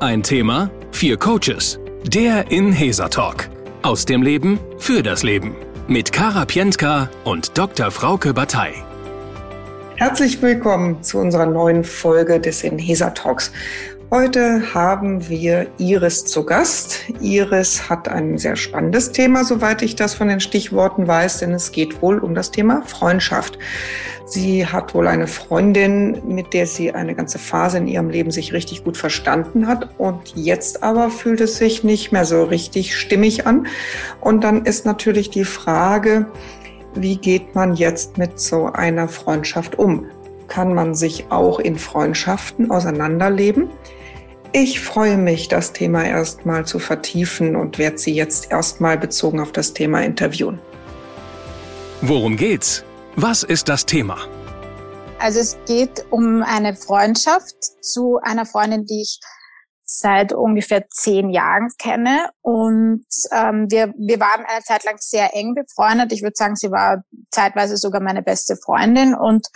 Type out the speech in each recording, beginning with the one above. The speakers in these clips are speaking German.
Ein Thema, vier Coaches. Der Inhesa Talk. Aus dem Leben für das Leben. Mit Kara Pientka und Dr. Frauke Batei. Herzlich willkommen zu unserer neuen Folge des Inhesa Talks. Heute haben wir Iris zu Gast. Iris hat ein sehr spannendes Thema, soweit ich das von den Stichworten weiß, denn es geht wohl um das Thema Freundschaft. Sie hat wohl eine Freundin, mit der sie eine ganze Phase in ihrem Leben sich richtig gut verstanden hat und jetzt aber fühlt es sich nicht mehr so richtig stimmig an. Und dann ist natürlich die Frage, wie geht man jetzt mit so einer Freundschaft um? Kann man sich auch in Freundschaften auseinanderleben? Ich freue mich, das Thema erstmal zu vertiefen und werde Sie jetzt erstmal bezogen auf das Thema interviewen. Worum geht's? Was ist das Thema? Also es geht um eine Freundschaft zu einer Freundin, die ich seit ungefähr zehn Jahren kenne. Und ähm, wir, wir waren eine Zeit lang sehr eng befreundet. Ich würde sagen, sie war zeitweise sogar meine beste Freundin und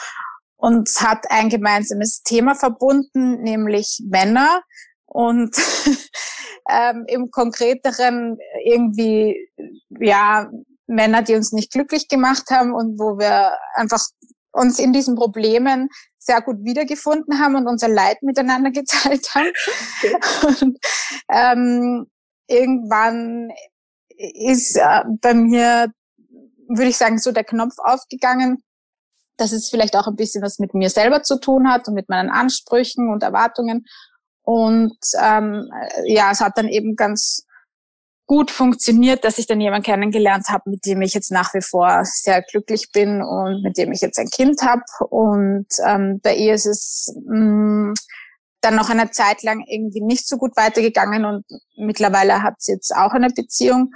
uns hat ein gemeinsames Thema verbunden, nämlich Männer und ähm, im Konkreteren irgendwie, ja, Männer, die uns nicht glücklich gemacht haben und wo wir einfach uns in diesen Problemen sehr gut wiedergefunden haben und unser Leid miteinander geteilt haben. Okay. Und, ähm, irgendwann ist äh, bei mir, würde ich sagen, so der Knopf aufgegangen, dass es vielleicht auch ein bisschen was mit mir selber zu tun hat und mit meinen Ansprüchen und Erwartungen. Und ähm, ja, es hat dann eben ganz gut funktioniert, dass ich dann jemanden kennengelernt habe, mit dem ich jetzt nach wie vor sehr glücklich bin und mit dem ich jetzt ein Kind habe. Und ähm, bei ihr ist es mh, mm, dann noch eine Zeit lang irgendwie nicht so gut weitergegangen und mittlerweile hat sie jetzt auch eine Beziehung.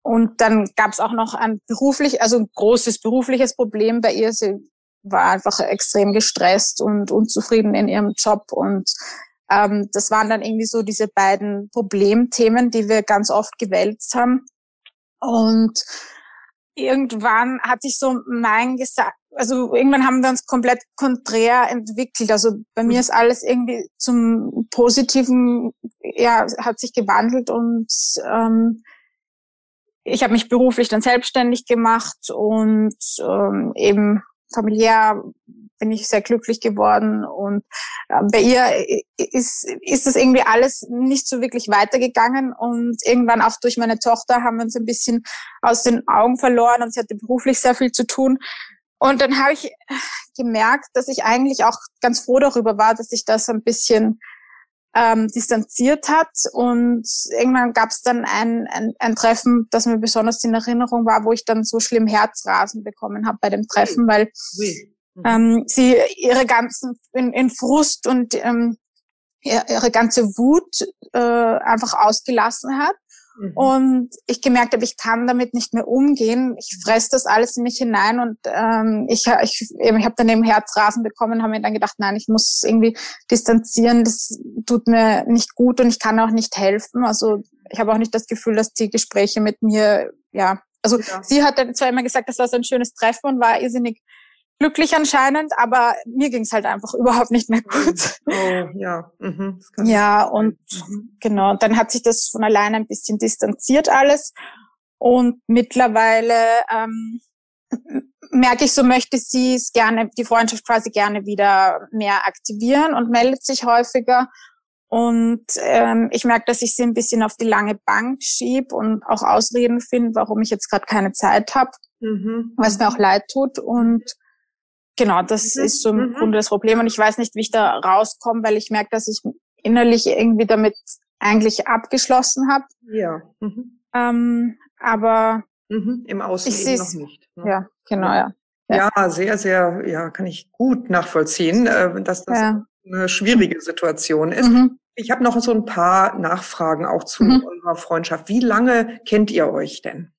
Und dann gab es auch noch ein beruflich, also ein großes berufliches Problem bei ihr. Sie war einfach extrem gestresst und unzufrieden in ihrem Job und ähm, das waren dann irgendwie so diese beiden Problemthemen, die wir ganz oft gewälzt haben. Und irgendwann hat sich so mein gesagt, also irgendwann haben wir uns komplett konträr entwickelt. Also bei mir ist alles irgendwie zum Positiven, ja, hat sich gewandelt und ähm, ich habe mich beruflich dann selbstständig gemacht und ähm, eben familiär bin ich sehr glücklich geworden und äh, bei ihr ist, ist das irgendwie alles nicht so wirklich weitergegangen und irgendwann auch durch meine Tochter haben wir uns ein bisschen aus den Augen verloren und sie hatte beruflich sehr viel zu tun. Und dann habe ich gemerkt, dass ich eigentlich auch ganz froh darüber war, dass ich das ein bisschen ähm, distanziert hat. Und irgendwann gab es dann ein, ein, ein Treffen, das mir besonders in Erinnerung war, wo ich dann so schlimm Herzrasen bekommen habe bei dem Treffen, weil mhm. ähm, sie ihre ganzen in, in Frust und ähm, ihre ganze Wut äh, einfach ausgelassen hat. Mhm. Und ich gemerkt habe, ich kann damit nicht mehr umgehen. Ich fresse das alles in mich hinein und ähm, ich, ich, eben, ich habe dann eben Herzrasen bekommen, habe mir dann gedacht, nein, ich muss irgendwie distanzieren, das tut mir nicht gut und ich kann auch nicht helfen. Also ich habe auch nicht das Gefühl, dass die Gespräche mit mir, ja, also ja. sie hat dann zwar immer gesagt, das war so ein schönes Treffen und war irrsinnig glücklich anscheinend, aber mir ging es halt einfach überhaupt nicht mehr gut. Oh, ja. Mhm, ja, und mhm. genau, dann hat sich das von alleine ein bisschen distanziert alles. Und mittlerweile ähm, merke ich, so möchte sie es gerne, die Freundschaft quasi gerne wieder mehr aktivieren und meldet sich häufiger. Und ähm, ich merke, dass ich sie ein bisschen auf die lange Bank schieb und auch Ausreden finde, warum ich jetzt gerade keine Zeit habe, mhm. was mir auch leid tut. Und Genau, das mhm. ist so im mhm. Grunde das Problem. Und ich weiß nicht, wie ich da rauskomme, weil ich merke, dass ich innerlich irgendwie damit eigentlich abgeschlossen habe. Ja. Mhm. Ähm, aber mhm. im Außen ich eben noch nicht. Ne? Ja, genau, ja. ja. ja. sehr, sehr, ja, kann ich gut nachvollziehen, äh, dass das ja. eine schwierige Situation ist. Mhm. Ich habe noch so ein paar Nachfragen auch zu mhm. eurer Freundschaft. Wie lange kennt ihr euch denn?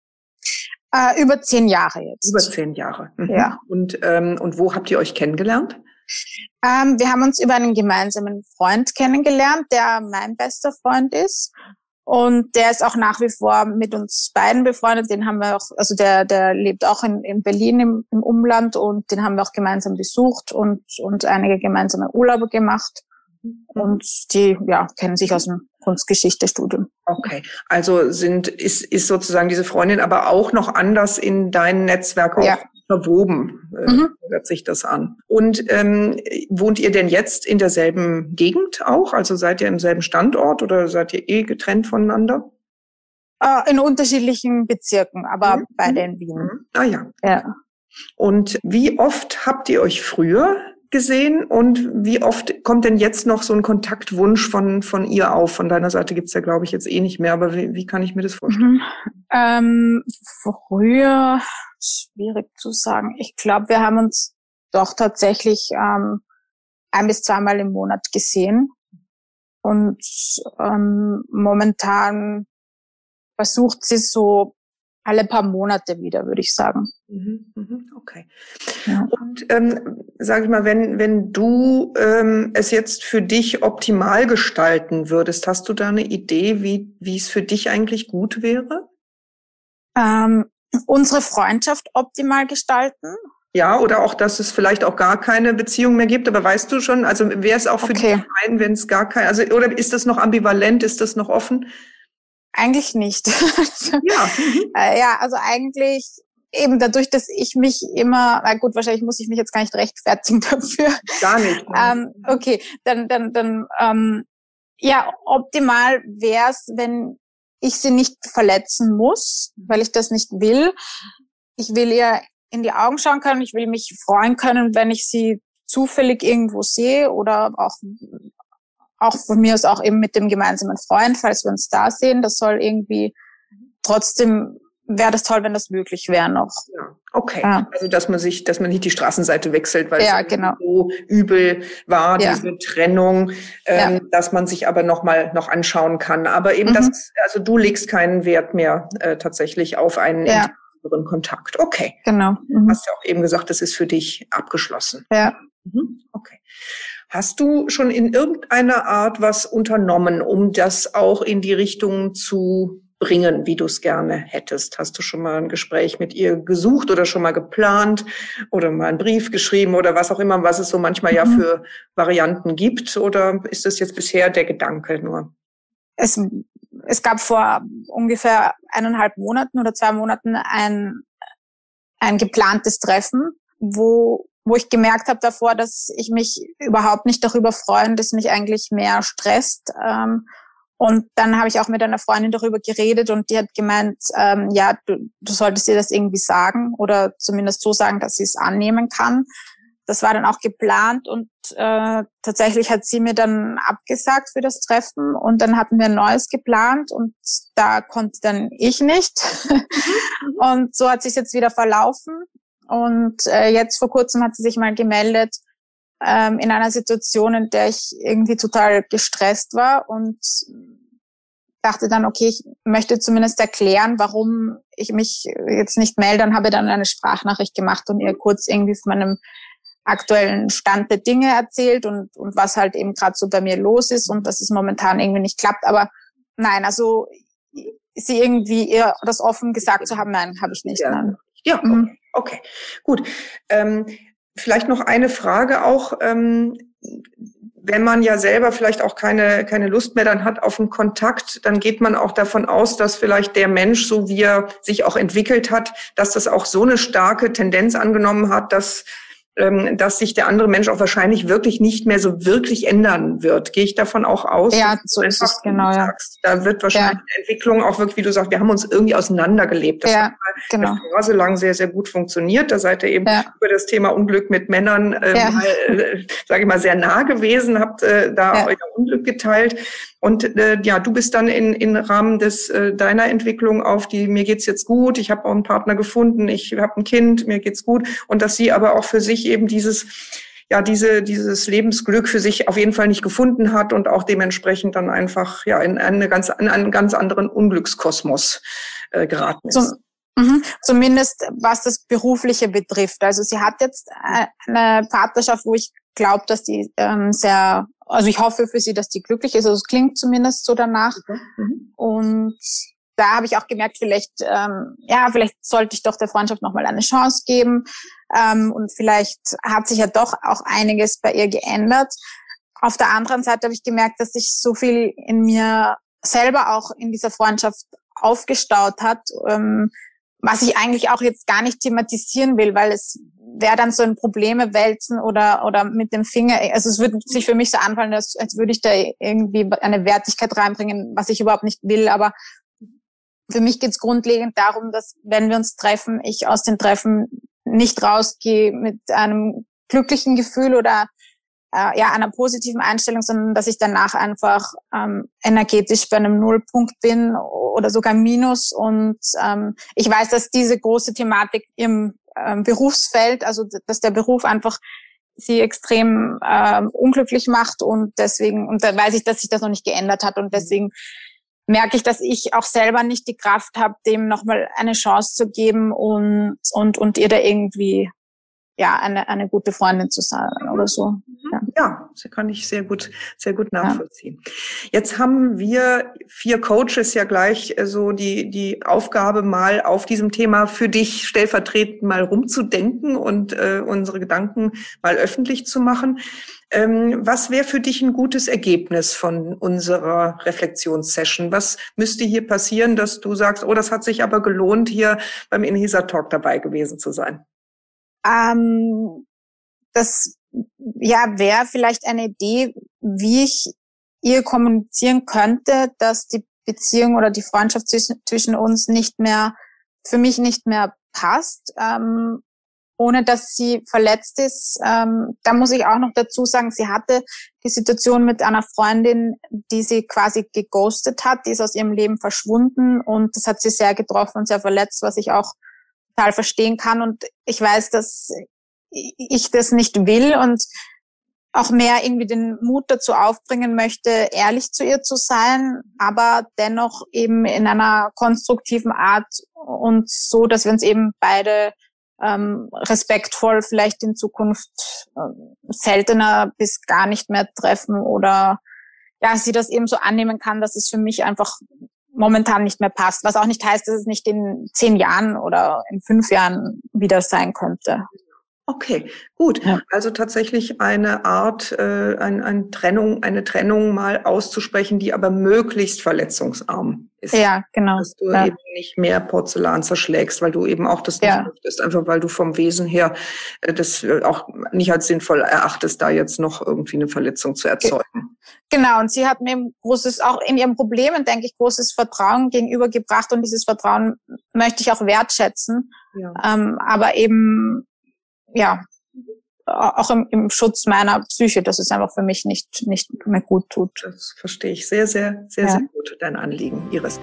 Äh, über zehn Jahre jetzt. Über zehn Jahre. Mhm. Ja. Und, ähm, und wo habt ihr euch kennengelernt? Ähm, wir haben uns über einen gemeinsamen Freund kennengelernt, der mein bester Freund ist. Und der ist auch nach wie vor mit uns beiden befreundet. Den haben wir auch, also der, der lebt auch in, in Berlin im, im Umland und den haben wir auch gemeinsam besucht und, und einige gemeinsame Urlaube gemacht. Mhm. Und die ja, kennen sich aus dem Kunstgeschichte-Studium. Okay, also sind, ist, ist sozusagen diese Freundin aber auch noch anders in dein Netzwerk ja. verwoben, äh, mhm. hört sich das an. Und ähm, wohnt ihr denn jetzt in derselben Gegend auch? Also seid ihr im selben Standort oder seid ihr eh getrennt voneinander? Äh, in unterschiedlichen Bezirken, aber mhm. beide in Wien. Mhm. Ah ja. ja. Und wie oft habt ihr euch früher gesehen und wie oft kommt denn jetzt noch so ein Kontaktwunsch von, von ihr auf? Von deiner Seite gibt's ja, glaube ich, jetzt eh nicht mehr, aber wie, wie kann ich mir das vorstellen? Mhm. Ähm, früher, schwierig zu sagen. Ich glaube, wir haben uns doch tatsächlich ähm, ein bis zweimal im Monat gesehen. Und ähm, momentan versucht sie so alle paar Monate wieder, würde ich sagen. Mhm, mhm, okay. Ja. Und ähm, sage ich mal, wenn wenn du ähm, es jetzt für dich optimal gestalten würdest, hast du da eine Idee, wie wie es für dich eigentlich gut wäre? Ähm, unsere Freundschaft optimal gestalten. Ja, oder auch, dass es vielleicht auch gar keine Beziehung mehr gibt. Aber weißt du schon, also wäre es auch für okay. dich fein, wenn es gar keine, also oder ist das noch ambivalent, ist das noch offen? Eigentlich nicht. ja. Äh, ja, also eigentlich eben dadurch, dass ich mich immer, na gut, wahrscheinlich muss ich mich jetzt gar nicht rechtfertigen dafür. Gar nicht. ähm, okay, dann, dann, dann, ähm, ja, optimal wäre es, wenn ich sie nicht verletzen muss, weil ich das nicht will. Ich will ihr in die Augen schauen können, ich will mich freuen können, wenn ich sie zufällig irgendwo sehe oder auch auch von mir aus auch eben mit dem gemeinsamen Freund, falls wir uns da sehen. Das soll irgendwie trotzdem wäre das toll, wenn das möglich wäre noch. Ja, okay. Ja. Also dass man sich, dass man nicht die Straßenseite wechselt, weil ja, es genau. so übel war, diese Trennung, ähm, dass man sich aber noch mal noch anschauen kann. Aber eben mhm. das, also du legst keinen Wert mehr äh, tatsächlich auf einen ja. Kontakt. Okay. Genau. Mhm. Du hast ja auch eben gesagt, das ist für dich abgeschlossen. Ja. Mhm. Okay. Hast du schon in irgendeiner Art was unternommen, um das auch in die Richtung zu bringen, wie du es gerne hättest? Hast du schon mal ein Gespräch mit ihr gesucht oder schon mal geplant oder mal einen Brief geschrieben oder was auch immer, was es so manchmal mhm. ja für Varianten gibt? Oder ist das jetzt bisher der Gedanke nur? Es, es gab vor ungefähr eineinhalb Monaten oder zwei Monaten ein, ein geplantes Treffen, wo wo ich gemerkt habe davor, dass ich mich überhaupt nicht darüber freue, dass mich eigentlich mehr stresst. Ähm, und dann habe ich auch mit einer Freundin darüber geredet und die hat gemeint, ähm, ja, du, du solltest ihr das irgendwie sagen oder zumindest so sagen, dass sie es annehmen kann. Das war dann auch geplant und äh, tatsächlich hat sie mir dann abgesagt für das Treffen und dann hatten wir ein neues geplant und da konnte dann ich nicht. und so hat sich jetzt wieder verlaufen und äh, jetzt vor kurzem hat sie sich mal gemeldet ähm, in einer Situation, in der ich irgendwie total gestresst war und dachte dann, okay, ich möchte zumindest erklären, warum ich mich jetzt nicht melde und habe dann eine Sprachnachricht gemacht und ihr kurz irgendwie von meinem aktuellen Stand der Dinge erzählt und, und was halt eben gerade so bei mir los ist und dass es momentan irgendwie nicht klappt. Aber nein, also sie irgendwie ihr das offen gesagt zu haben, nein, habe ich nicht. Ja, nein. ja mhm. Okay, gut. Ähm, vielleicht noch eine Frage auch. Ähm, wenn man ja selber vielleicht auch keine, keine Lust mehr dann hat auf einen Kontakt, dann geht man auch davon aus, dass vielleicht der Mensch, so wie er sich auch entwickelt hat, dass das auch so eine starke Tendenz angenommen hat, dass dass sich der andere Mensch auch wahrscheinlich wirklich nicht mehr so wirklich ändern wird. Gehe ich davon auch aus? Ja, so ist es genau. Ja. Da wird wahrscheinlich ja. die Entwicklung auch wirklich, wie du sagst, wir haben uns irgendwie auseinandergelebt. Das ja, hat genau. eine Phase lang sehr, sehr gut funktioniert. Da seid ihr eben ja. über das Thema Unglück mit Männern, äh, mal, äh, sage ich mal, sehr nah gewesen, habt äh, da euer Unglück geteilt. Und äh, ja, du bist dann in, in Rahmen des äh, deiner Entwicklung auf die mir geht's jetzt gut, ich habe auch einen Partner gefunden, ich habe ein Kind, mir geht's gut und dass sie aber auch für sich eben dieses ja diese dieses Lebensglück für sich auf jeden Fall nicht gefunden hat und auch dementsprechend dann einfach ja in eine ganz in einen ganz anderen Unglückskosmos äh, geraten ist. Zum Mhm. Zumindest was das Berufliche betrifft. Also sie hat jetzt äh, eine Partnerschaft, wo ich glaube, dass die ähm, sehr also ich hoffe für sie, dass die glücklich ist. Also es klingt zumindest so danach. Mhm. Und da habe ich auch gemerkt, vielleicht, ähm, ja, vielleicht sollte ich doch der Freundschaft nochmal eine Chance geben. Ähm, und vielleicht hat sich ja doch auch einiges bei ihr geändert. auf der anderen Seite habe ich gemerkt, dass sich so viel in mir selber auch in dieser Freundschaft aufgestaut hat, ähm, was ich eigentlich auch jetzt gar nicht thematisieren will, weil es wäre dann so ein Probleme wälzen oder oder mit dem Finger. Also es würde sich für mich so anfallen, als, als würde ich da irgendwie eine Wertigkeit reinbringen, was ich überhaupt nicht will. Aber für mich geht es grundlegend darum, dass wenn wir uns treffen, ich aus den Treffen nicht rausgehe mit einem glücklichen Gefühl oder äh, ja einer positiven Einstellung, sondern dass ich danach einfach ähm, energetisch bei einem Nullpunkt bin oder sogar Minus. Und ähm, ich weiß, dass diese große Thematik im ähm, Berufsfeld, also dass der Beruf einfach sie extrem ähm, unglücklich macht und deswegen, und da weiß ich, dass sich das noch nicht geändert hat und deswegen merke ich, dass ich auch selber nicht die Kraft habe, dem nochmal eine Chance zu geben und, und, und ihr da irgendwie ja, eine, eine gute Freundin zu sein oder so. Mhm. Ja, ja das kann ich sehr gut, sehr gut nachvollziehen. Ja. Jetzt haben wir vier Coaches ja gleich äh, so die, die Aufgabe, mal auf diesem Thema für dich stellvertretend mal rumzudenken und äh, unsere Gedanken mal öffentlich zu machen. Ähm, was wäre für dich ein gutes Ergebnis von unserer Reflexionssession? Was müsste hier passieren, dass du sagst, oh, das hat sich aber gelohnt, hier beim Inhisa Talk dabei gewesen zu sein? Ähm, das ja wäre vielleicht eine Idee, wie ich ihr kommunizieren könnte, dass die Beziehung oder die Freundschaft zwischen, zwischen uns nicht mehr, für mich nicht mehr passt, ähm, ohne dass sie verletzt ist. Ähm, da muss ich auch noch dazu sagen, sie hatte die Situation mit einer Freundin, die sie quasi geghostet hat, die ist aus ihrem Leben verschwunden und das hat sie sehr getroffen und sehr verletzt, was ich auch total verstehen kann. Und ich weiß, dass ich das nicht will und auch mehr irgendwie den Mut dazu aufbringen möchte, ehrlich zu ihr zu sein, aber dennoch eben in einer konstruktiven Art und so, dass wir uns eben beide ähm, respektvoll vielleicht in Zukunft äh, seltener bis gar nicht mehr treffen oder ja, sie das eben so annehmen kann, dass es für mich einfach momentan nicht mehr passt. Was auch nicht heißt, dass es nicht in zehn Jahren oder in fünf Jahren wieder sein könnte. Okay, gut. Ja. Also tatsächlich eine Art, äh, ein, ein Trennung, eine Trennung mal auszusprechen, die aber möglichst verletzungsarm ist. Ja, genau. Dass du ja. eben nicht mehr Porzellan zerschlägst, weil du eben auch das nicht ja. möchtest, einfach weil du vom Wesen her äh, das äh, auch nicht als sinnvoll erachtest, da jetzt noch irgendwie eine Verletzung zu erzeugen. Genau, und sie hat mir großes, auch in ihren Problemen, denke ich, großes Vertrauen gegenübergebracht und dieses Vertrauen möchte ich auch wertschätzen. Ja. Ähm, aber eben ja, auch im, im Schutz meiner Psyche, dass es einfach für mich nicht, nicht mehr gut tut. Das verstehe ich sehr, sehr, sehr, ja. sehr gut, dein Anliegen, Iris.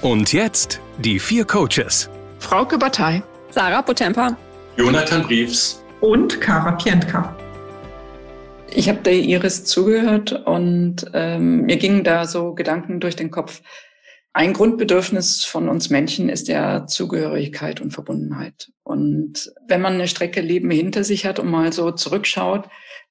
Und jetzt die vier Coaches. Frauke Batei. Sarah Potempa. Jonathan Briefs. Und Kara Pientka. Ich habe der Iris zugehört und ähm, mir gingen da so Gedanken durch den Kopf. Ein Grundbedürfnis von uns Menschen ist ja Zugehörigkeit und Verbundenheit. Und wenn man eine Strecke Leben hinter sich hat und mal so zurückschaut,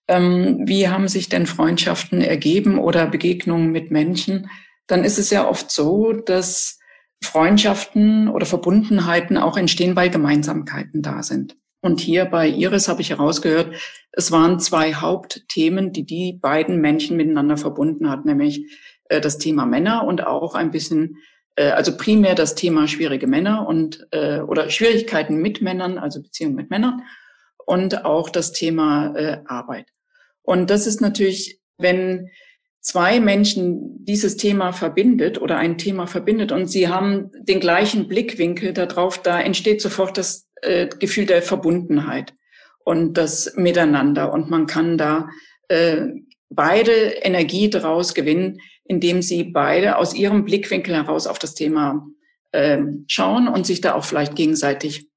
ähm, wie haben sich denn Freundschaften ergeben oder Begegnungen mit Menschen, dann ist es ja oft so, dass Freundschaften oder Verbundenheiten auch entstehen, weil Gemeinsamkeiten da sind. Und hier bei Iris habe ich herausgehört, es waren zwei Hauptthemen, die die beiden Menschen miteinander verbunden hat, nämlich äh, das Thema Männer und auch ein bisschen, äh, also primär das Thema schwierige Männer und äh, oder Schwierigkeiten mit Männern, also Beziehungen mit Männern und auch das Thema äh, Arbeit. Und das ist natürlich, wenn zwei Menschen dieses Thema verbindet oder ein Thema verbindet und sie haben den gleichen Blickwinkel darauf, da entsteht sofort das äh, Gefühl der Verbundenheit und das Miteinander. Und man kann da äh, beide Energie daraus gewinnen, indem sie beide aus ihrem Blickwinkel heraus auf das Thema äh, schauen und sich da auch vielleicht gegenseitig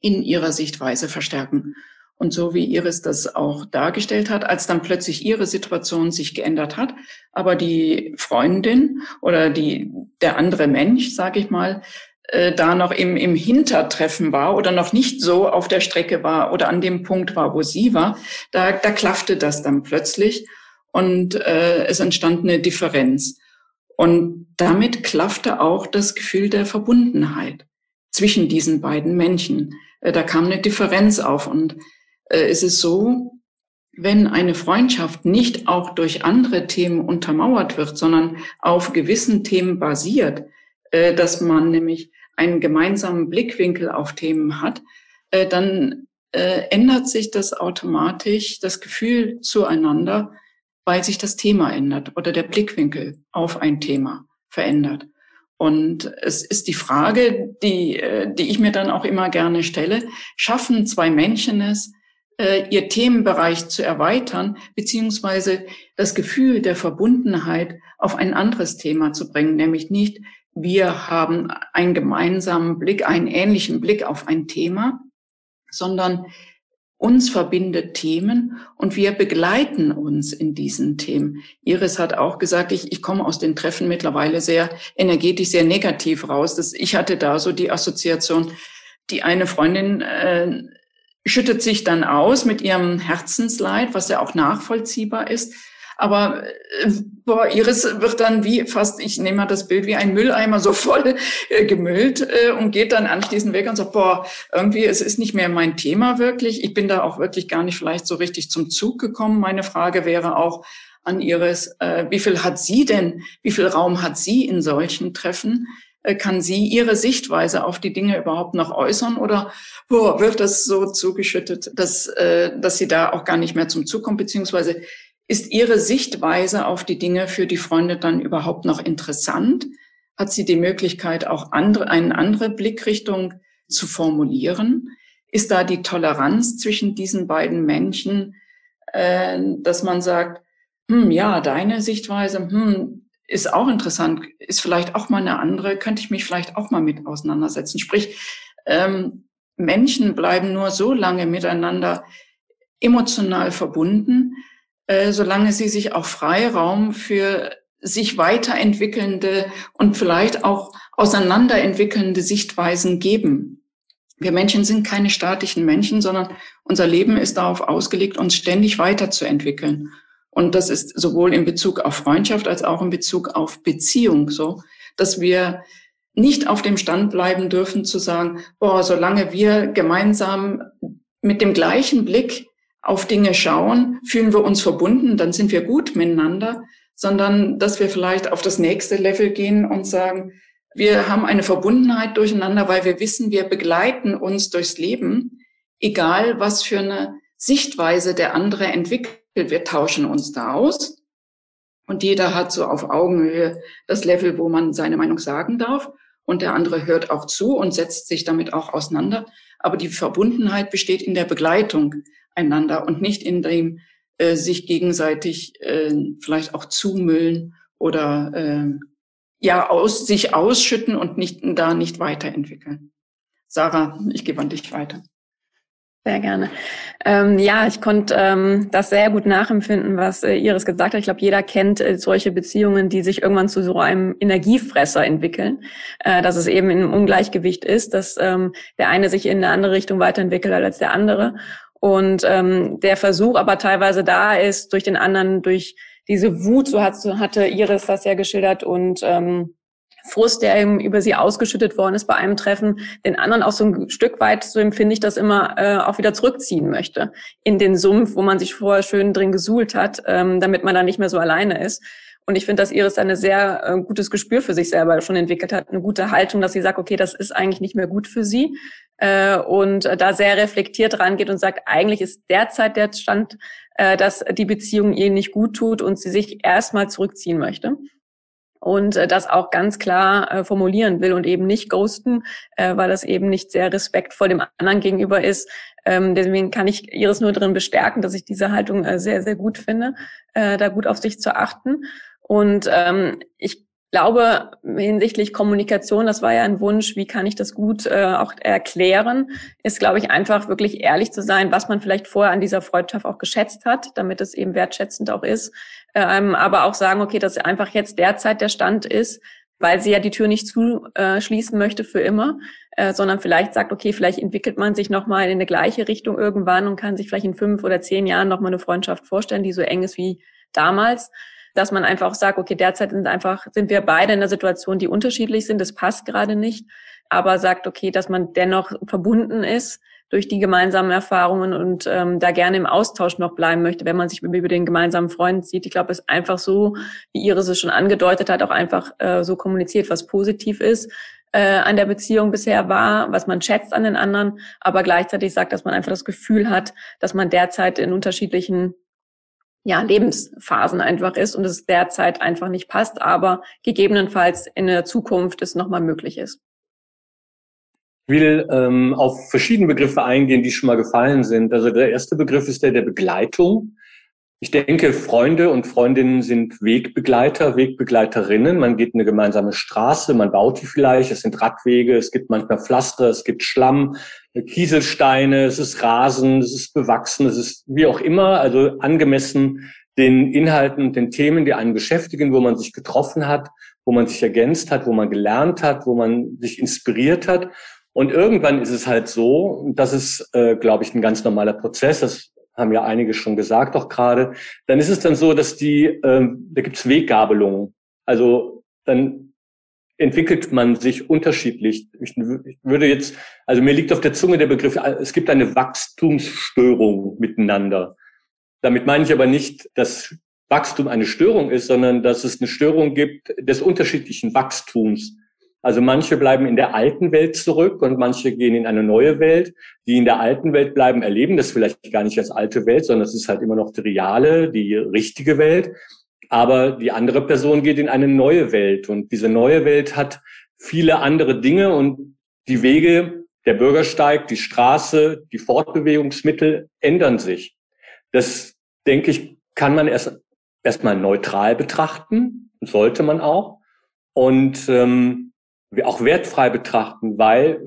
in ihrer Sichtweise verstärken. Und so wie Iris das auch dargestellt hat, als dann plötzlich ihre Situation sich geändert hat, aber die Freundin oder die, der andere Mensch, sage ich mal, äh, da noch im, im Hintertreffen war oder noch nicht so auf der Strecke war oder an dem Punkt war, wo sie war, da, da klaffte das dann plötzlich und äh, es entstand eine Differenz. Und damit klaffte auch das Gefühl der Verbundenheit zwischen diesen beiden Menschen. Äh, da kam eine Differenz auf und äh, es ist so, wenn eine Freundschaft nicht auch durch andere Themen untermauert wird, sondern auf gewissen Themen basiert, äh, dass man nämlich einen gemeinsamen Blickwinkel auf Themen hat, äh, dann äh, ändert sich das automatisch, das Gefühl zueinander, weil sich das Thema ändert oder der Blickwinkel auf ein Thema verändert. Und es ist die Frage, die, die ich mir dann auch immer gerne stelle, schaffen zwei Menschen es, äh, ihr Themenbereich zu erweitern, beziehungsweise das Gefühl der Verbundenheit auf ein anderes Thema zu bringen, nämlich nicht, wir haben einen gemeinsamen Blick, einen ähnlichen Blick auf ein Thema, sondern uns verbindet Themen und wir begleiten uns in diesen Themen. Iris hat auch gesagt, ich, ich komme aus den Treffen mittlerweile sehr energetisch, sehr negativ raus. Das, ich hatte da so die Assoziation, die eine Freundin äh, schüttet sich dann aus mit ihrem Herzensleid, was ja auch nachvollziehbar ist. Aber äh, boah, Iris wird dann wie fast, ich nehme mal das Bild wie ein Mülleimer so voll äh, gemüllt äh, und geht dann anschließend weg und sagt, boah, irgendwie, es ist nicht mehr mein Thema wirklich. Ich bin da auch wirklich gar nicht vielleicht so richtig zum Zug gekommen. Meine Frage wäre auch an Iris, äh, wie viel hat sie denn, wie viel Raum hat sie in solchen Treffen? Äh, kann sie ihre Sichtweise auf die Dinge überhaupt noch äußern oder boah, wird das so zugeschüttet, dass, äh, dass sie da auch gar nicht mehr zum Zug kommt, beziehungsweise ist ihre Sichtweise auf die Dinge für die Freunde dann überhaupt noch interessant? Hat sie die Möglichkeit, auch andere, eine andere Blickrichtung zu formulieren? Ist da die Toleranz zwischen diesen beiden Menschen, äh, dass man sagt, hm, ja, deine Sichtweise, hm, ist auch interessant, ist vielleicht auch mal eine andere, könnte ich mich vielleicht auch mal mit auseinandersetzen. Sprich, ähm, Menschen bleiben nur so lange miteinander emotional verbunden, äh, solange sie sich auch Freiraum für sich weiterentwickelnde und vielleicht auch auseinanderentwickelnde Sichtweisen geben. Wir Menschen sind keine statischen Menschen, sondern unser Leben ist darauf ausgelegt, uns ständig weiterzuentwickeln. Und das ist sowohl in Bezug auf Freundschaft als auch in Bezug auf Beziehung so, dass wir nicht auf dem Stand bleiben dürfen zu sagen, boah, solange wir gemeinsam mit dem gleichen Blick auf Dinge schauen, fühlen wir uns verbunden, dann sind wir gut miteinander, sondern dass wir vielleicht auf das nächste Level gehen und sagen, wir haben eine Verbundenheit durcheinander, weil wir wissen, wir begleiten uns durchs Leben, egal was für eine Sichtweise der andere entwickelt wir tauschen uns da aus. Und jeder hat so auf Augenhöhe das Level, wo man seine Meinung sagen darf. Und der andere hört auch zu und setzt sich damit auch auseinander. Aber die Verbundenheit besteht in der Begleitung einander und nicht in dem äh, sich gegenseitig äh, vielleicht auch zumüllen oder äh, ja aus sich ausschütten und nicht da nicht weiterentwickeln. Sarah, ich gebe an dich weiter. Sehr gerne. Ähm, ja, ich konnte ähm, das sehr gut nachempfinden, was äh, Iris gesagt hat. Ich glaube, jeder kennt äh, solche Beziehungen, die sich irgendwann zu so einem Energiefresser entwickeln, äh, dass es eben einem Ungleichgewicht ist, dass ähm, der eine sich in eine andere Richtung weiterentwickelt als der andere. Und ähm, der Versuch aber teilweise da ist, durch den anderen, durch diese Wut, so hat, hatte Iris das ja geschildert, und ähm, Frust, der eben über sie ausgeschüttet worden ist bei einem Treffen, den anderen auch so ein Stück weit, so empfinde ich das immer, äh, auch wieder zurückziehen möchte in den Sumpf, wo man sich vorher schön drin gesuhlt hat, ähm, damit man da nicht mehr so alleine ist. Und ich finde, dass Iris ein sehr äh, gutes Gespür für sich selber schon entwickelt hat, eine gute Haltung, dass sie sagt, okay, das ist eigentlich nicht mehr gut für sie äh, und da sehr reflektiert rangeht und sagt, eigentlich ist derzeit der Stand, äh, dass die Beziehung ihr nicht gut tut und sie sich erstmal zurückziehen möchte und äh, das auch ganz klar äh, formulieren will und eben nicht ghosten, äh, weil das eben nicht sehr respektvoll dem anderen gegenüber ist. Ähm, deswegen kann ich Iris nur drin bestärken, dass ich diese Haltung äh, sehr, sehr gut finde, äh, da gut auf sich zu achten. Und ähm, ich glaube, hinsichtlich Kommunikation, das war ja ein Wunsch, wie kann ich das gut äh, auch erklären, ist, glaube ich, einfach wirklich ehrlich zu sein, was man vielleicht vorher an dieser Freundschaft auch geschätzt hat, damit es eben wertschätzend auch ist. Ähm, aber auch sagen, okay, dass einfach jetzt derzeit der Stand ist, weil sie ja die Tür nicht zuschließen äh, möchte für immer, äh, sondern vielleicht sagt, okay, vielleicht entwickelt man sich nochmal in eine gleiche Richtung irgendwann und kann sich vielleicht in fünf oder zehn Jahren nochmal eine Freundschaft vorstellen, die so eng ist wie damals dass man einfach sagt, okay, derzeit sind einfach, sind wir beide in einer Situation, die unterschiedlich sind, das passt gerade nicht, aber sagt, okay, dass man dennoch verbunden ist, durch die gemeinsamen Erfahrungen und ähm, da gerne im Austausch noch bleiben möchte, wenn man sich über den gemeinsamen Freund sieht. Ich glaube, es ist einfach so, wie Iris es schon angedeutet hat, auch einfach äh, so kommuniziert, was positiv ist äh, an der Beziehung bisher war, was man schätzt an den anderen, aber gleichzeitig sagt, dass man einfach das Gefühl hat, dass man derzeit in unterschiedlichen ja, Lebensphasen einfach ist und es derzeit einfach nicht passt, aber gegebenenfalls in der Zukunft es nochmal möglich ist. Ich will ähm, auf verschiedene Begriffe eingehen, die schon mal gefallen sind. Also der erste Begriff ist der der Begleitung. Ich denke, Freunde und Freundinnen sind Wegbegleiter, Wegbegleiterinnen. Man geht eine gemeinsame Straße, man baut die vielleicht, es sind Radwege, es gibt manchmal Pflaster, es gibt Schlamm, Kieselsteine, es ist Rasen, es ist bewachsen, es ist wie auch immer, also angemessen den Inhalten und den Themen, die einen beschäftigen, wo man sich getroffen hat, wo man sich ergänzt hat, wo man gelernt hat, wo man sich inspiriert hat. Und irgendwann ist es halt so, das ist, äh, glaube ich, ein ganz normaler Prozess, das haben ja einige schon gesagt, auch gerade, dann ist es dann so, dass die, ähm, da gibt es Weggabelungen. Also dann entwickelt man sich unterschiedlich. Ich, ich würde jetzt, also mir liegt auf der Zunge der Begriff, es gibt eine Wachstumsstörung miteinander. Damit meine ich aber nicht, dass Wachstum eine Störung ist, sondern dass es eine Störung gibt des unterschiedlichen Wachstums. Also manche bleiben in der alten Welt zurück und manche gehen in eine neue Welt. Die in der alten Welt bleiben, erleben das vielleicht gar nicht als alte Welt, sondern es ist halt immer noch die reale, die richtige Welt. Aber die andere Person geht in eine neue Welt und diese neue Welt hat viele andere Dinge und die Wege, der Bürgersteig, die Straße, die Fortbewegungsmittel ändern sich. Das, denke ich, kann man erst erstmal neutral betrachten, sollte man auch. Und ähm, auch wertfrei betrachten, weil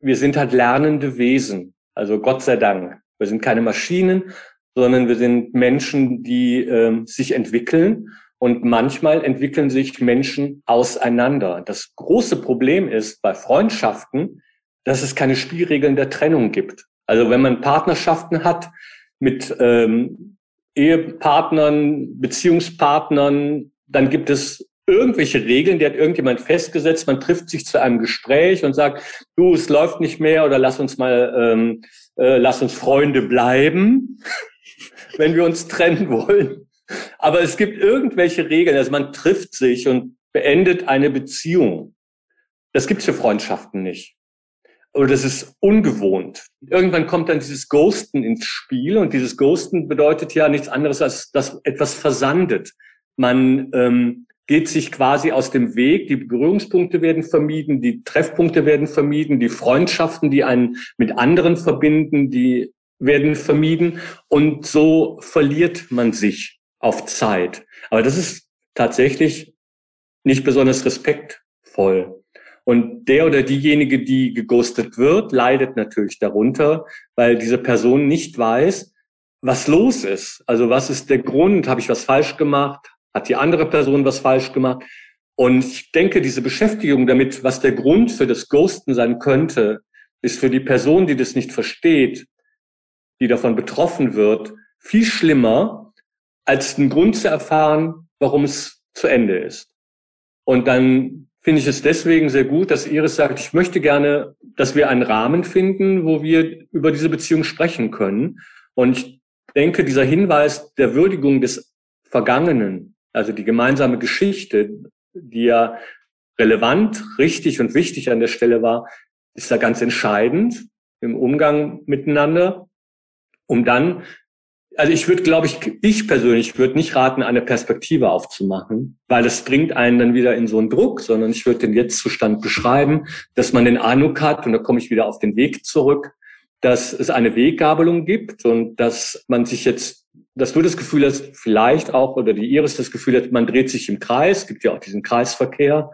wir sind halt lernende Wesen. Also Gott sei Dank. Wir sind keine Maschinen, sondern wir sind Menschen, die ähm, sich entwickeln. Und manchmal entwickeln sich Menschen auseinander. Das große Problem ist bei Freundschaften, dass es keine Spielregeln der Trennung gibt. Also wenn man Partnerschaften hat mit ähm, Ehepartnern, Beziehungspartnern, dann gibt es irgendwelche Regeln, die hat irgendjemand festgesetzt. Man trifft sich zu einem Gespräch und sagt, du, es läuft nicht mehr oder lass uns mal, ähm, äh, lass uns Freunde bleiben, wenn wir uns trennen wollen. Aber es gibt irgendwelche Regeln, also man trifft sich und beendet eine Beziehung. Das gibt's für Freundschaften nicht. Oder das ist ungewohnt. Irgendwann kommt dann dieses Ghosten ins Spiel und dieses Ghosten bedeutet ja nichts anderes als, dass etwas versandet. Man ähm, geht sich quasi aus dem Weg. Die Berührungspunkte werden vermieden, die Treffpunkte werden vermieden, die Freundschaften, die einen mit anderen verbinden, die werden vermieden. Und so verliert man sich auf Zeit. Aber das ist tatsächlich nicht besonders respektvoll. Und der oder diejenige, die geghostet wird, leidet natürlich darunter, weil diese Person nicht weiß, was los ist. Also was ist der Grund? Habe ich was falsch gemacht? Hat die andere Person was falsch gemacht? Und ich denke, diese Beschäftigung damit, was der Grund für das Ghosten sein könnte, ist für die Person, die das nicht versteht, die davon betroffen wird, viel schlimmer, als den Grund zu erfahren, warum es zu Ende ist. Und dann finde ich es deswegen sehr gut, dass Iris sagt, ich möchte gerne, dass wir einen Rahmen finden, wo wir über diese Beziehung sprechen können. Und ich denke, dieser Hinweis der Würdigung des Vergangenen, also die gemeinsame Geschichte, die ja relevant, richtig und wichtig an der Stelle war, ist da ganz entscheidend im Umgang miteinander, um dann, also ich würde, glaube ich, ich persönlich würde nicht raten, eine Perspektive aufzumachen, weil es bringt einen dann wieder in so einen Druck, sondern ich würde den Jetztzustand beschreiben, dass man den Eindruck hat, und da komme ich wieder auf den Weg zurück, dass es eine Weggabelung gibt und dass man sich jetzt dass du das Gefühl hast, vielleicht auch, oder die Iris das Gefühl hat, man dreht sich im Kreis, gibt ja auch diesen Kreisverkehr,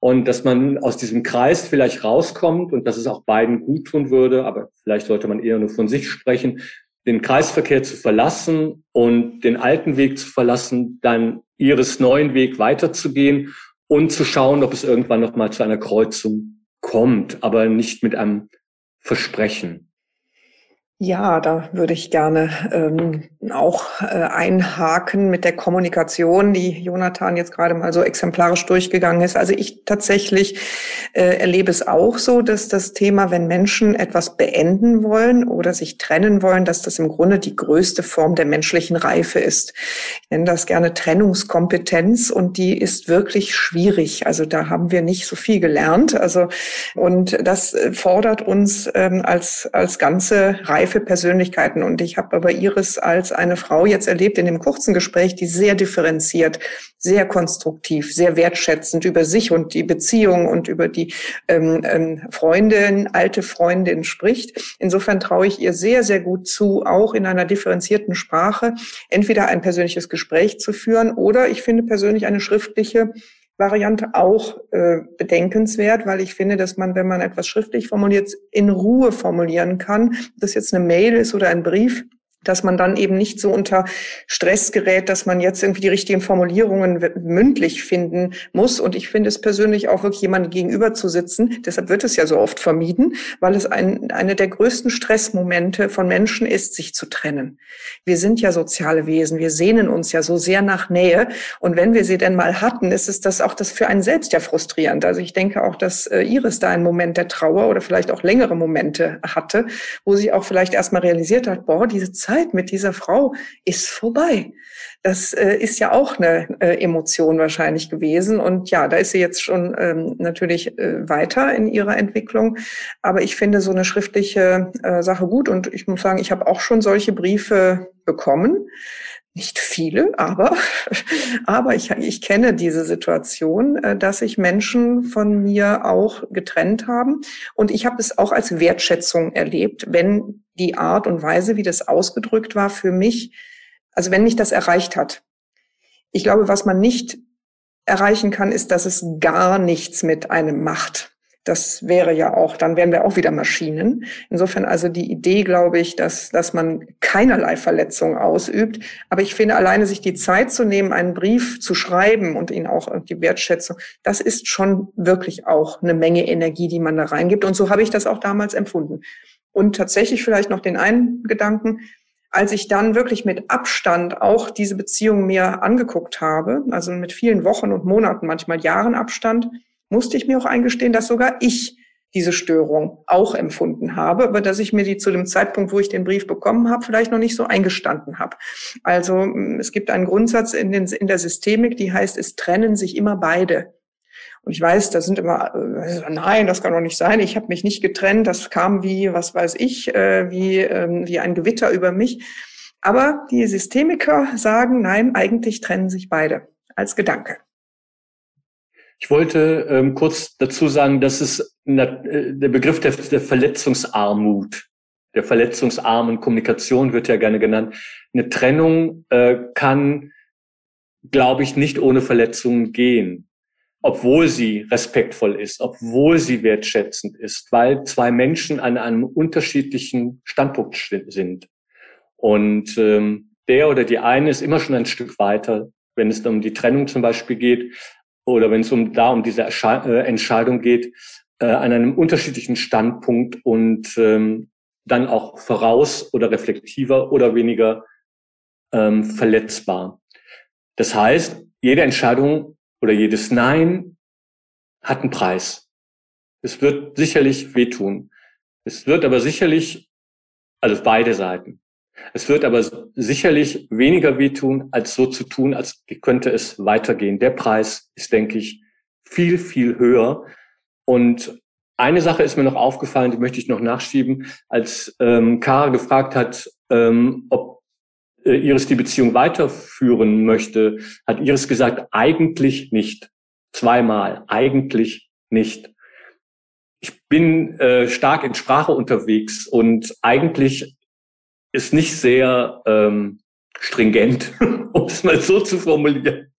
und dass man aus diesem Kreis vielleicht rauskommt und dass es auch beiden gut tun würde, aber vielleicht sollte man eher nur von sich sprechen, den Kreisverkehr zu verlassen und den alten Weg zu verlassen, dann ihres neuen Weg weiterzugehen und zu schauen, ob es irgendwann noch mal zu einer Kreuzung kommt, aber nicht mit einem Versprechen. Ja, da würde ich gerne ähm, auch äh, einhaken mit der Kommunikation, die Jonathan jetzt gerade mal so exemplarisch durchgegangen ist. Also ich tatsächlich äh, erlebe es auch so, dass das Thema, wenn Menschen etwas beenden wollen oder sich trennen wollen, dass das im Grunde die größte Form der menschlichen Reife ist. Ich nenne das gerne Trennungskompetenz und die ist wirklich schwierig. Also da haben wir nicht so viel gelernt. Also und das fordert uns ähm, als als ganze Reife reife Persönlichkeiten. Und ich habe aber Iris als eine Frau jetzt erlebt in dem kurzen Gespräch, die sehr differenziert, sehr konstruktiv, sehr wertschätzend über sich und die Beziehung und über die ähm, ähm, Freundin, alte Freundin spricht. Insofern traue ich ihr sehr, sehr gut zu, auch in einer differenzierten Sprache entweder ein persönliches Gespräch zu führen oder ich finde persönlich eine schriftliche Variante auch äh, bedenkenswert, weil ich finde, dass man, wenn man etwas schriftlich formuliert, in Ruhe formulieren kann. Das jetzt eine Mail ist oder ein Brief, dass man dann eben nicht so unter Stress gerät, dass man jetzt irgendwie die richtigen Formulierungen mündlich finden muss. Und ich finde es persönlich auch wirklich jemandem gegenüber zu sitzen. Deshalb wird es ja so oft vermieden, weil es ein, eine der größten Stressmomente von Menschen ist, sich zu trennen. Wir sind ja soziale Wesen. Wir sehnen uns ja so sehr nach Nähe. Und wenn wir sie denn mal hatten, ist es das auch das für einen selbst ja frustrierend. Also ich denke auch, dass äh, Iris da einen Moment der Trauer oder vielleicht auch längere Momente hatte, wo sie auch vielleicht erstmal realisiert hat, boah, diese Zeit Zeit mit dieser Frau ist vorbei. Das äh, ist ja auch eine äh, Emotion wahrscheinlich gewesen. Und ja, da ist sie jetzt schon ähm, natürlich äh, weiter in ihrer Entwicklung. Aber ich finde so eine schriftliche äh, Sache gut. Und ich muss sagen, ich habe auch schon solche Briefe bekommen. Nicht viele, aber, aber ich, ich kenne diese Situation, äh, dass sich Menschen von mir auch getrennt haben. Und ich habe es auch als Wertschätzung erlebt, wenn die Art und Weise, wie das ausgedrückt war, für mich, also wenn mich das erreicht hat. Ich glaube, was man nicht erreichen kann, ist, dass es gar nichts mit einem macht. Das wäre ja auch, dann wären wir auch wieder Maschinen. Insofern also die Idee, glaube ich, dass, dass man keinerlei Verletzung ausübt. Aber ich finde, alleine sich die Zeit zu nehmen, einen Brief zu schreiben und ihn auch die Wertschätzung, das ist schon wirklich auch eine Menge Energie, die man da reingibt. Und so habe ich das auch damals empfunden. Und tatsächlich vielleicht noch den einen Gedanken, als ich dann wirklich mit Abstand auch diese Beziehung mir angeguckt habe, also mit vielen Wochen und Monaten, manchmal Jahren Abstand, musste ich mir auch eingestehen, dass sogar ich diese Störung auch empfunden habe, aber dass ich mir die zu dem Zeitpunkt, wo ich den Brief bekommen habe, vielleicht noch nicht so eingestanden habe. Also es gibt einen Grundsatz in, den, in der Systemik, die heißt, es trennen sich immer beide. Und ich weiß, da sind immer, äh, nein, das kann doch nicht sein, ich habe mich nicht getrennt, das kam wie, was weiß ich, äh, wie, ähm, wie ein Gewitter über mich. Aber die Systemiker sagen, nein, eigentlich trennen sich beide als Gedanke. Ich wollte ähm, kurz dazu sagen, dass es der, äh, der Begriff der, der Verletzungsarmut, der verletzungsarmen Kommunikation wird ja gerne genannt. Eine Trennung äh, kann, glaube ich, nicht ohne Verletzungen gehen obwohl sie respektvoll ist, obwohl sie wertschätzend ist, weil zwei Menschen an einem unterschiedlichen Standpunkt sind. Und ähm, der oder die eine ist immer schon ein Stück weiter, wenn es um die Trennung zum Beispiel geht oder wenn es um da um diese äh, Entscheidung geht, äh, an einem unterschiedlichen Standpunkt und ähm, dann auch voraus oder reflektiver oder weniger ähm, verletzbar. Das heißt, jede Entscheidung oder jedes Nein hat einen Preis. Es wird sicherlich wehtun. Es wird aber sicherlich, also beide Seiten. Es wird aber sicherlich weniger wehtun, als so zu tun, als könnte es weitergehen. Der Preis ist, denke ich, viel, viel höher. Und eine Sache ist mir noch aufgefallen, die möchte ich noch nachschieben, als ähm, Kara gefragt hat, ähm, ob äh, Iris die Beziehung weiterführen möchte, hat Iris gesagt, eigentlich nicht. Zweimal, eigentlich nicht. Ich bin äh, stark in Sprache unterwegs und eigentlich ist nicht sehr ähm, stringent, um es mal so zu formulieren.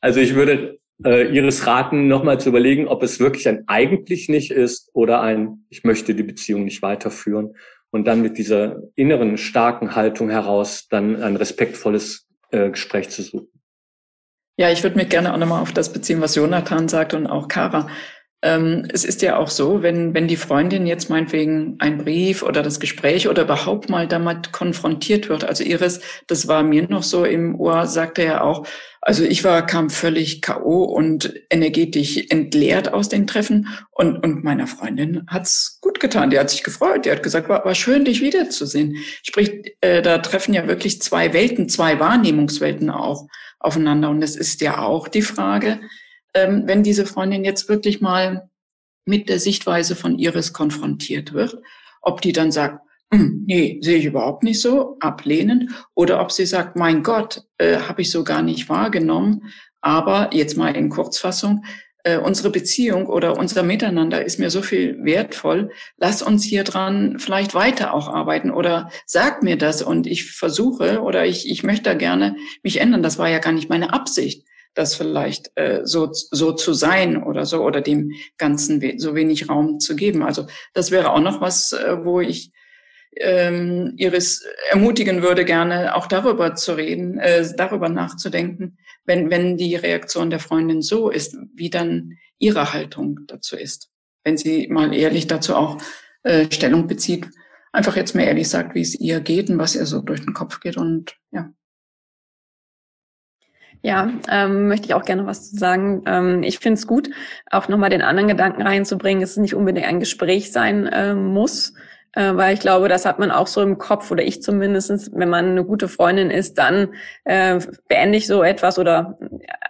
Also ich würde äh, Iris raten, nochmal zu überlegen, ob es wirklich ein eigentlich nicht ist oder ein ich möchte die Beziehung nicht weiterführen und dann mit dieser inneren starken Haltung heraus dann ein respektvolles äh, Gespräch zu suchen. Ja, ich würde mich gerne auch nochmal auf das beziehen, was Jonathan sagt und auch Kara. Ähm, es ist ja auch so, wenn, wenn die Freundin jetzt meinetwegen ein Brief oder das Gespräch oder überhaupt mal damit konfrontiert wird. Also Iris, das war mir noch so im Ohr, sagte er auch, also ich war, kam völlig K.O. und energetisch entleert aus den Treffen und, und meiner Freundin hat's gut getan. Die hat sich gefreut. Die hat gesagt, war, war schön, dich wiederzusehen. Sprich, äh, da treffen ja wirklich zwei Welten, zwei Wahrnehmungswelten auch aufeinander. Und es ist ja auch die Frage, wenn diese Freundin jetzt wirklich mal mit der Sichtweise von Iris konfrontiert wird, ob die dann sagt, hm, nee, sehe ich überhaupt nicht so, ablehnen, oder ob sie sagt, mein Gott, äh, habe ich so gar nicht wahrgenommen, aber jetzt mal in Kurzfassung, äh, unsere Beziehung oder unser Miteinander ist mir so viel wertvoll, lass uns hier dran vielleicht weiter auch arbeiten oder sag mir das und ich versuche oder ich, ich möchte da gerne mich ändern, das war ja gar nicht meine Absicht das vielleicht äh, so, so zu sein oder so oder dem Ganzen so wenig Raum zu geben. Also das wäre auch noch was, äh, wo ich ähm, Iris ermutigen würde, gerne auch darüber zu reden, äh, darüber nachzudenken, wenn, wenn die Reaktion der Freundin so ist, wie dann ihre Haltung dazu ist. Wenn sie mal ehrlich dazu auch äh, Stellung bezieht, einfach jetzt mir ehrlich sagt, wie es ihr geht und was ihr so durch den Kopf geht und ja. Ja, ähm, möchte ich auch gerne was zu sagen. Ähm, ich finde es gut, auch nochmal den anderen Gedanken reinzubringen, dass es nicht unbedingt ein Gespräch sein äh, muss, weil ich glaube, das hat man auch so im Kopf oder ich zumindestens, wenn man eine gute Freundin ist, dann äh, beende ich so etwas oder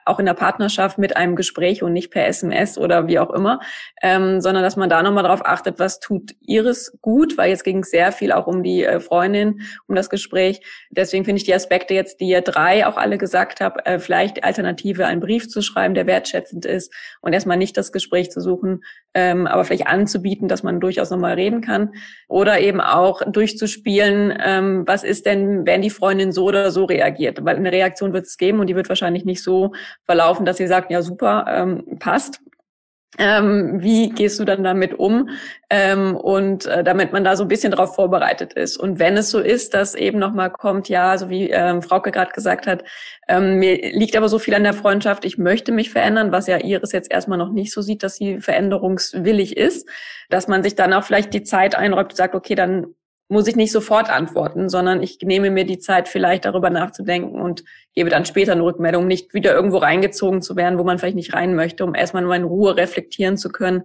auch in der Partnerschaft mit einem Gespräch und nicht per SMS oder wie auch immer, ähm, sondern dass man da nochmal drauf achtet, was tut Iris gut, weil jetzt ging es sehr viel auch um die äh, Freundin, um das Gespräch. Deswegen finde ich die Aspekte jetzt, die ihr drei auch alle gesagt habt, äh, vielleicht Alternative, einen Brief zu schreiben, der wertschätzend ist und erstmal nicht das Gespräch zu suchen, ähm, aber vielleicht anzubieten, dass man durchaus nochmal reden kann oder eben auch durchzuspielen, ähm, was ist denn, wenn die Freundin so oder so reagiert? Weil eine Reaktion wird es geben und die wird wahrscheinlich nicht so verlaufen, dass sie sagt, ja super, ähm, passt. Ähm, wie gehst du dann damit um? Ähm, und äh, damit man da so ein bisschen darauf vorbereitet ist. Und wenn es so ist, dass eben nochmal kommt, ja, so wie ähm, Frauke gerade gesagt hat, ähm, mir liegt aber so viel an der Freundschaft, ich möchte mich verändern, was ja Iris jetzt erstmal noch nicht so sieht, dass sie veränderungswillig ist, dass man sich dann auch vielleicht die Zeit einräumt und sagt, okay, dann muss ich nicht sofort antworten, sondern ich nehme mir die Zeit, vielleicht darüber nachzudenken und gebe dann später eine Rückmeldung, nicht wieder irgendwo reingezogen zu werden, wo man vielleicht nicht rein möchte, um erstmal nur in Ruhe reflektieren zu können.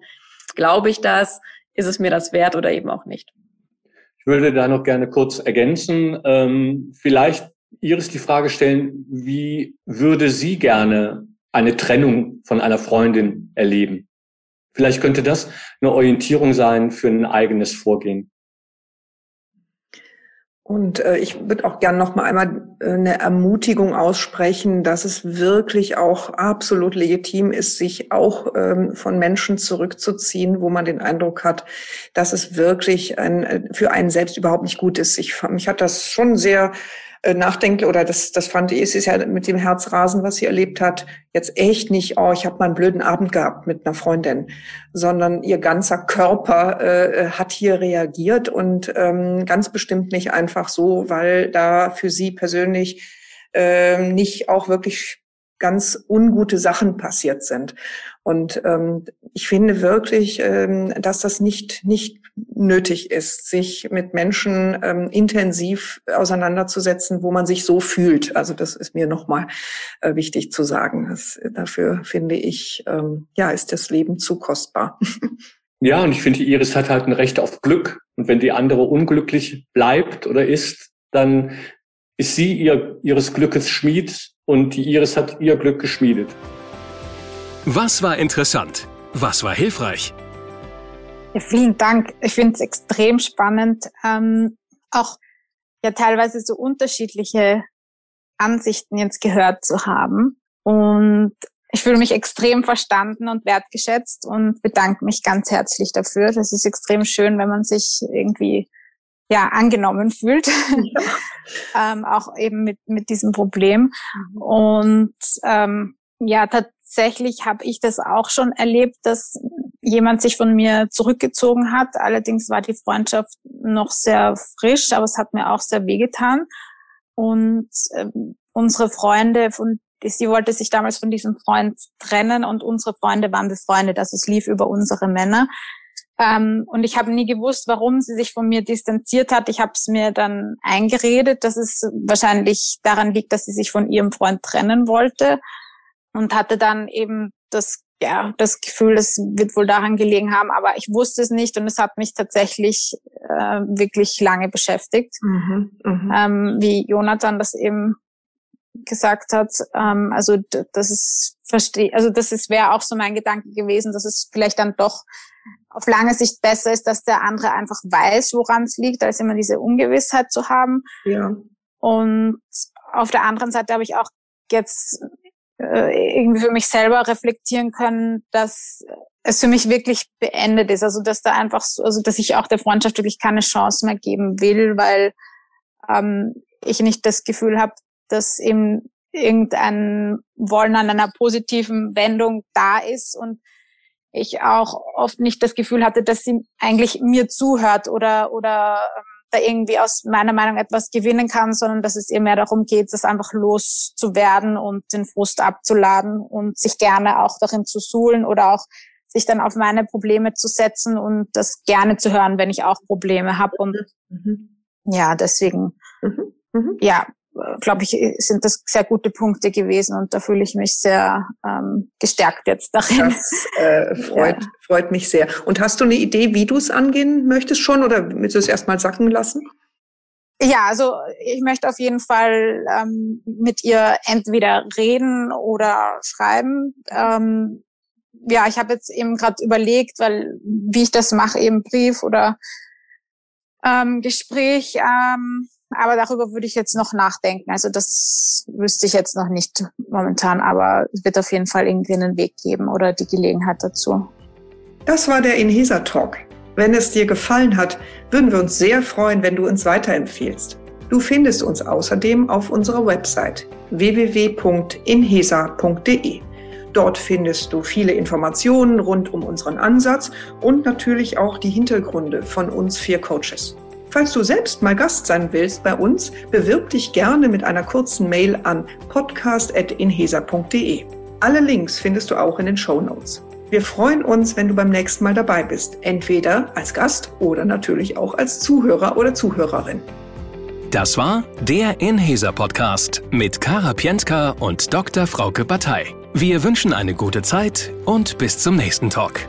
Glaube ich das? Ist es mir das wert oder eben auch nicht? Ich würde da noch gerne kurz ergänzen. Ähm, vielleicht Iris die Frage stellen, wie würde sie gerne eine Trennung von einer Freundin erleben? Vielleicht könnte das eine Orientierung sein für ein eigenes Vorgehen. Und äh, ich würde auch gern noch mal einmal äh, eine Ermutigung aussprechen, dass es wirklich auch absolut legitim ist, sich auch ähm, von Menschen zurückzuziehen, wo man den Eindruck hat, dass es wirklich ein, äh, für einen selbst überhaupt nicht gut ist. Ich, mich hat das schon sehr äh, nachdenke oder das, das fand ich, es ist ja mit dem Herzrasen, was sie erlebt hat, jetzt echt nicht, oh, ich habe mal einen blöden Abend gehabt mit einer Freundin, sondern ihr ganzer Körper äh, hat hier reagiert und ähm, ganz bestimmt nicht einfach so, weil da für sie persönlich äh, nicht auch wirklich ganz ungute Sachen passiert sind. Und ähm, ich finde wirklich, ähm, dass das nicht, nicht nötig ist, sich mit Menschen ähm, intensiv auseinanderzusetzen, wo man sich so fühlt. Also das ist mir nochmal äh, wichtig zu sagen. Das, dafür finde ich, ähm, ja, ist das Leben zu kostbar. Ja, und ich finde, Iris hat halt ein Recht auf Glück. Und wenn die andere unglücklich bleibt oder ist, dann ist sie ihr, ihres Glückes Schmied und die Iris hat ihr Glück geschmiedet. Was war interessant? Was war hilfreich? Ja, vielen Dank. Ich finde es extrem spannend, ähm, auch ja teilweise so unterschiedliche Ansichten jetzt gehört zu haben. Und ich fühle mich extrem verstanden und wertgeschätzt und bedanke mich ganz herzlich dafür. Das ist extrem schön, wenn man sich irgendwie ja angenommen fühlt, ja. ähm, auch eben mit mit diesem Problem. Mhm. Und ähm, ja, tatsächlich habe ich das auch schon erlebt, dass jemand sich von mir zurückgezogen hat. Allerdings war die Freundschaft noch sehr frisch, aber es hat mir auch sehr wehgetan. Und ähm, unsere Freunde, von sie wollte sich damals von diesem Freund trennen und unsere Freunde waren befreundet, also es lief über unsere Männer. Ähm, und ich habe nie gewusst, warum sie sich von mir distanziert hat. Ich habe es mir dann eingeredet, dass es wahrscheinlich daran liegt, dass sie sich von ihrem Freund trennen wollte und hatte dann eben das ja, das Gefühl, es wird wohl daran gelegen haben, aber ich wusste es nicht und es hat mich tatsächlich äh, wirklich lange beschäftigt. Mhm, mh. ähm, wie Jonathan das eben gesagt hat. Ähm, also das ist verstehe, also das ist wäre auch so mein Gedanke gewesen, dass es vielleicht dann doch auf lange Sicht besser ist, dass der andere einfach weiß, woran es liegt, als immer diese Ungewissheit zu haben. Ja. Und auf der anderen Seite habe ich auch jetzt äh, irgendwie für mich selber reflektieren können, dass es für mich wirklich beendet ist. Also dass da einfach so, also dass ich auch der Freundschaft wirklich keine Chance mehr geben will, weil ähm, ich nicht das Gefühl habe, dass eben irgendein Wollen an einer positiven Wendung da ist und ich auch oft nicht das Gefühl hatte, dass sie eigentlich mir zuhört oder oder ähm, da irgendwie aus meiner Meinung etwas gewinnen kann, sondern dass es ihr mehr darum geht, das einfach loszuwerden und den Frust abzuladen und sich gerne auch darin zu suhlen oder auch sich dann auf meine Probleme zu setzen und das gerne zu hören, wenn ich auch Probleme habe. Und mhm. ja, deswegen, mhm. Mhm. ja, glaube ich, sind das sehr gute Punkte gewesen und da fühle ich mich sehr ähm, gestärkt jetzt darin. Das äh, freut, ja. freut mich sehr. Und hast du eine Idee, wie du es angehen möchtest schon oder willst du es erstmal sacken lassen? Ja, also ich möchte auf jeden Fall ähm, mit ihr entweder reden oder schreiben. Ähm, ja, ich habe jetzt eben gerade überlegt, weil wie ich das mache, eben Brief oder ähm, Gespräch. Ähm, aber darüber würde ich jetzt noch nachdenken. Also das wüsste ich jetzt noch nicht momentan, aber es wird auf jeden Fall irgendwie einen Weg geben oder die Gelegenheit dazu. Das war der Inhesa Talk. Wenn es dir gefallen hat, würden wir uns sehr freuen, wenn du uns weiterempfehlst. Du findest uns außerdem auf unserer Website www.inhesa.de. Dort findest du viele Informationen rund um unseren Ansatz und natürlich auch die Hintergründe von uns vier Coaches. Falls du selbst mal Gast sein willst bei uns, bewirb dich gerne mit einer kurzen Mail an podcast.inhesa.de. Alle Links findest du auch in den Show Notes. Wir freuen uns, wenn du beim nächsten Mal dabei bist, entweder als Gast oder natürlich auch als Zuhörer oder Zuhörerin. Das war der Inhesa Podcast mit Kara Pientka und Dr. Frauke Batei. Wir wünschen eine gute Zeit und bis zum nächsten Talk.